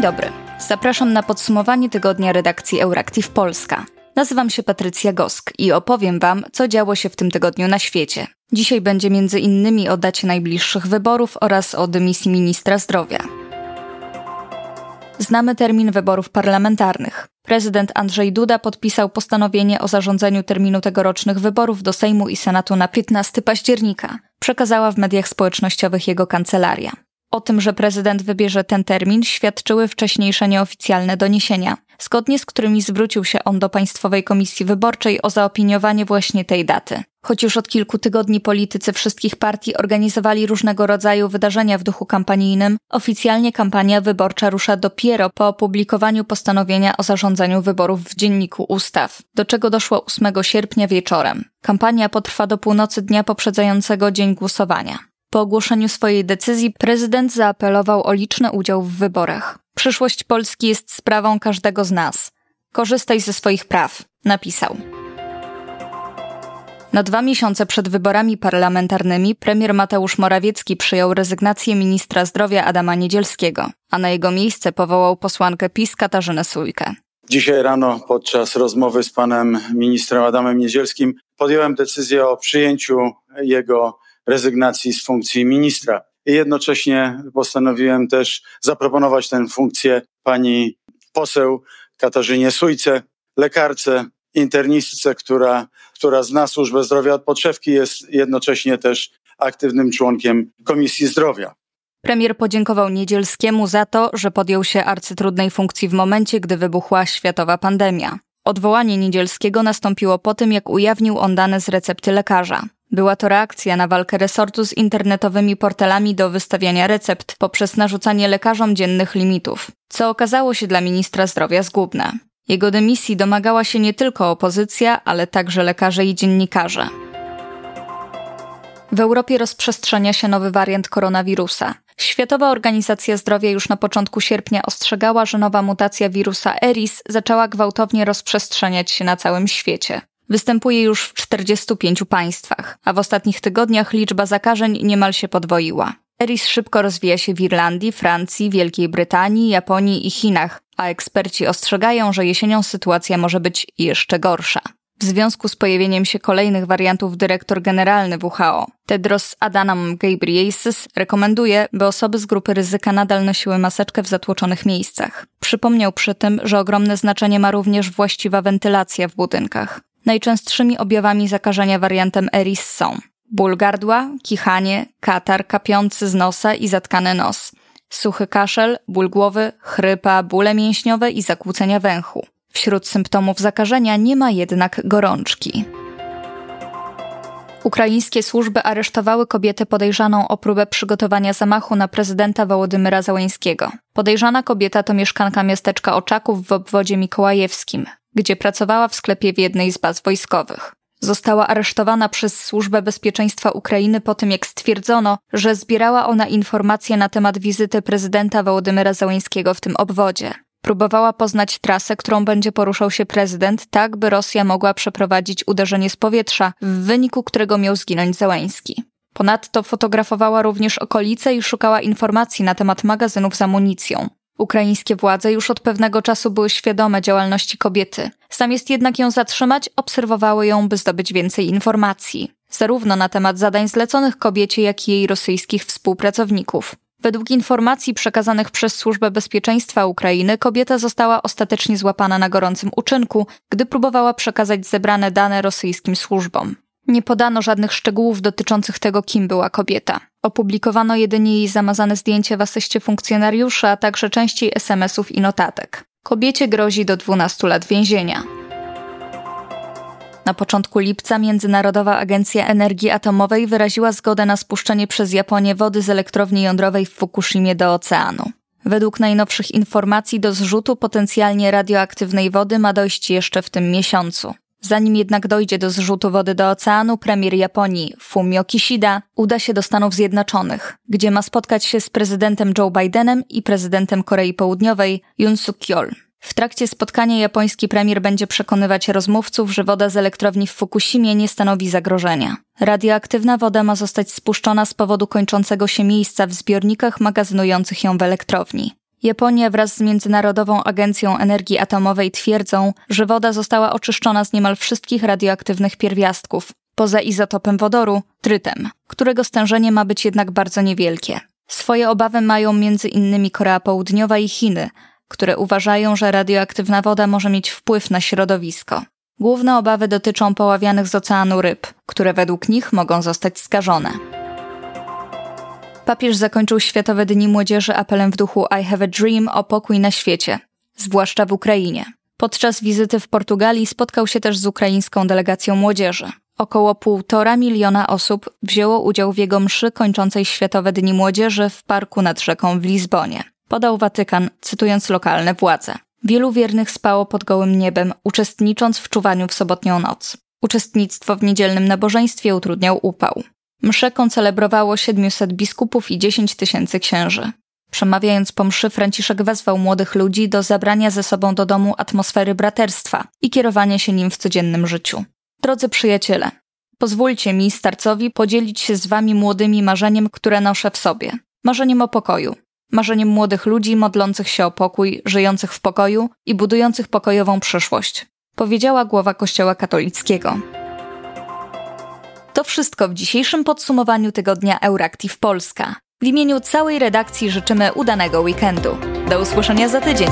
dobry. Zapraszam na podsumowanie tygodnia redakcji Euractiv Polska. Nazywam się Patrycja Gosk i opowiem Wam, co działo się w tym tygodniu na świecie. Dzisiaj będzie między innymi o dacie najbliższych wyborów oraz o dymisji ministra zdrowia. Znamy termin wyborów parlamentarnych. Prezydent Andrzej Duda podpisał postanowienie o zarządzeniu terminu tegorocznych wyborów do Sejmu i Senatu na 15 października. Przekazała w mediach społecznościowych jego kancelaria. O tym, że prezydent wybierze ten termin, świadczyły wcześniejsze nieoficjalne doniesienia, zgodnie z którymi zwrócił się on do Państwowej Komisji Wyborczej o zaopiniowanie właśnie tej daty. Choć już od kilku tygodni politycy wszystkich partii organizowali różnego rodzaju wydarzenia w duchu kampanijnym, oficjalnie kampania wyborcza rusza dopiero po opublikowaniu postanowienia o zarządzaniu wyborów w Dzienniku Ustaw, do czego doszło 8 sierpnia wieczorem. Kampania potrwa do północy dnia poprzedzającego dzień głosowania. Po ogłoszeniu swojej decyzji prezydent zaapelował o liczny udział w wyborach. Przyszłość Polski jest sprawą każdego z nas. Korzystaj ze swoich praw, napisał. Na dwa miesiące przed wyborami parlamentarnymi premier Mateusz Morawiecki przyjął rezygnację ministra zdrowia Adama Niedzielskiego, a na jego miejsce powołał posłankę PiS Katarzynę Sójkę. Dzisiaj rano podczas rozmowy z panem ministrem Adamem Niedzielskim podjąłem decyzję o przyjęciu jego rezygnacji z funkcji ministra. I jednocześnie postanowiłem też zaproponować tę funkcję pani poseł Katarzynie Sujce, lekarce, internistce, która, która zna służbę zdrowia od podszewki, jest jednocześnie też aktywnym członkiem Komisji Zdrowia. Premier podziękował Niedzielskiemu za to, że podjął się arcytrudnej funkcji w momencie, gdy wybuchła światowa pandemia. Odwołanie Niedzielskiego nastąpiło po tym, jak ujawnił on dane z recepty lekarza. Była to reakcja na walkę resortu z internetowymi portalami do wystawiania recept poprzez narzucanie lekarzom dziennych limitów, co okazało się dla ministra zdrowia zgubne. Jego dymisji domagała się nie tylko opozycja, ale także lekarze i dziennikarze. W Europie rozprzestrzenia się nowy wariant koronawirusa. Światowa Organizacja Zdrowia już na początku sierpnia ostrzegała, że nowa mutacja wirusa ERIS zaczęła gwałtownie rozprzestrzeniać się na całym świecie. Występuje już w 45 państwach, a w ostatnich tygodniach liczba zakażeń niemal się podwoiła. Eris szybko rozwija się w Irlandii, Francji, Wielkiej Brytanii, Japonii i Chinach, a eksperci ostrzegają, że jesienią sytuacja może być jeszcze gorsza. W związku z pojawieniem się kolejnych wariantów dyrektor generalny WHO, Tedros Adhanom Ghebreyesus, rekomenduje, by osoby z grupy ryzyka nadal nosiły maseczkę w zatłoczonych miejscach. Przypomniał przy tym, że ogromne znaczenie ma również właściwa wentylacja w budynkach. Najczęstszymi objawami zakażenia wariantem ERIS są ból gardła, kichanie, katar kapiący z nosa i zatkany nos, suchy kaszel, ból głowy, chrypa, bóle mięśniowe i zakłócenia węchu. Wśród symptomów zakażenia nie ma jednak gorączki. Ukraińskie służby aresztowały kobietę podejrzaną o próbę przygotowania zamachu na prezydenta Wołodymyra Załańskiego. Podejrzana kobieta to mieszkanka miasteczka Oczaków w obwodzie mikołajewskim gdzie pracowała w sklepie w jednej z baz wojskowych. Została aresztowana przez Służbę Bezpieczeństwa Ukrainy po tym, jak stwierdzono, że zbierała ona informacje na temat wizyty prezydenta Wołodymyra Załańskiego w tym obwodzie. Próbowała poznać trasę, którą będzie poruszał się prezydent, tak by Rosja mogła przeprowadzić uderzenie z powietrza, w wyniku którego miał zginąć Załański. Ponadto fotografowała również okolice i szukała informacji na temat magazynów z amunicją. Ukraińskie władze już od pewnego czasu były świadome działalności kobiety. Zamiast jednak ją zatrzymać, obserwowały ją, by zdobyć więcej informacji, zarówno na temat zadań zleconych kobiecie, jak i jej rosyjskich współpracowników. Według informacji przekazanych przez Służbę Bezpieczeństwa Ukrainy, kobieta została ostatecznie złapana na gorącym uczynku, gdy próbowała przekazać zebrane dane rosyjskim służbom. Nie podano żadnych szczegółów dotyczących tego, kim była kobieta. Opublikowano jedynie jej zamazane zdjęcie w asyście funkcjonariusza, a także części SMS-ów i notatek. Kobiecie grozi do 12 lat więzienia. Na początku lipca Międzynarodowa Agencja Energii Atomowej wyraziła zgodę na spuszczenie przez Japonię wody z elektrowni jądrowej w Fukushimie do oceanu. Według najnowszych informacji do zrzutu potencjalnie radioaktywnej wody ma dojść jeszcze w tym miesiącu. Zanim jednak dojdzie do zrzutu wody do oceanu, premier Japonii Fumio Kishida uda się do Stanów Zjednoczonych, gdzie ma spotkać się z prezydentem Joe Bidenem i prezydentem Korei Południowej Yoon Suk Yeol. W trakcie spotkania japoński premier będzie przekonywać rozmówców, że woda z elektrowni w Fukushimie nie stanowi zagrożenia. Radioaktywna woda ma zostać spuszczona z powodu kończącego się miejsca w zbiornikach magazynujących ją w elektrowni. Japonia wraz z Międzynarodową Agencją Energii Atomowej twierdzą, że woda została oczyszczona z niemal wszystkich radioaktywnych pierwiastków, poza izotopem wodoru, trytem, którego stężenie ma być jednak bardzo niewielkie. Swoje obawy mają między innymi Korea Południowa i Chiny, które uważają, że radioaktywna woda może mieć wpływ na środowisko. Główne obawy dotyczą poławianych z oceanu ryb, które według nich mogą zostać skażone. Papież zakończył Światowe Dni Młodzieży apelem w duchu I have a dream o pokój na świecie, zwłaszcza w Ukrainie. Podczas wizyty w Portugalii spotkał się też z ukraińską delegacją młodzieży. Około półtora miliona osób wzięło udział w jego mszy kończącej Światowe Dni Młodzieży w parku nad rzeką w Lizbonie. Podał Watykan, cytując lokalne władze. Wielu wiernych spało pod gołym niebem, uczestnicząc w czuwaniu w sobotnią noc. Uczestnictwo w niedzielnym nabożeństwie utrudniał upał. Mszę koncelebrowało 700 biskupów i 10 tysięcy księży. Przemawiając po mszy, Franciszek wezwał młodych ludzi do zabrania ze sobą do domu atmosfery braterstwa i kierowania się nim w codziennym życiu. Drodzy przyjaciele, pozwólcie mi, starcowi, podzielić się z wami młodymi marzeniem, które noszę w sobie. Marzeniem o pokoju. Marzeniem młodych ludzi modlących się o pokój, żyjących w pokoju i budujących pokojową przyszłość. Powiedziała głowa Kościoła katolickiego. To wszystko w dzisiejszym podsumowaniu tygodnia Euractiv Polska. W imieniu całej redakcji życzymy udanego weekendu. Do usłyszenia za tydzień.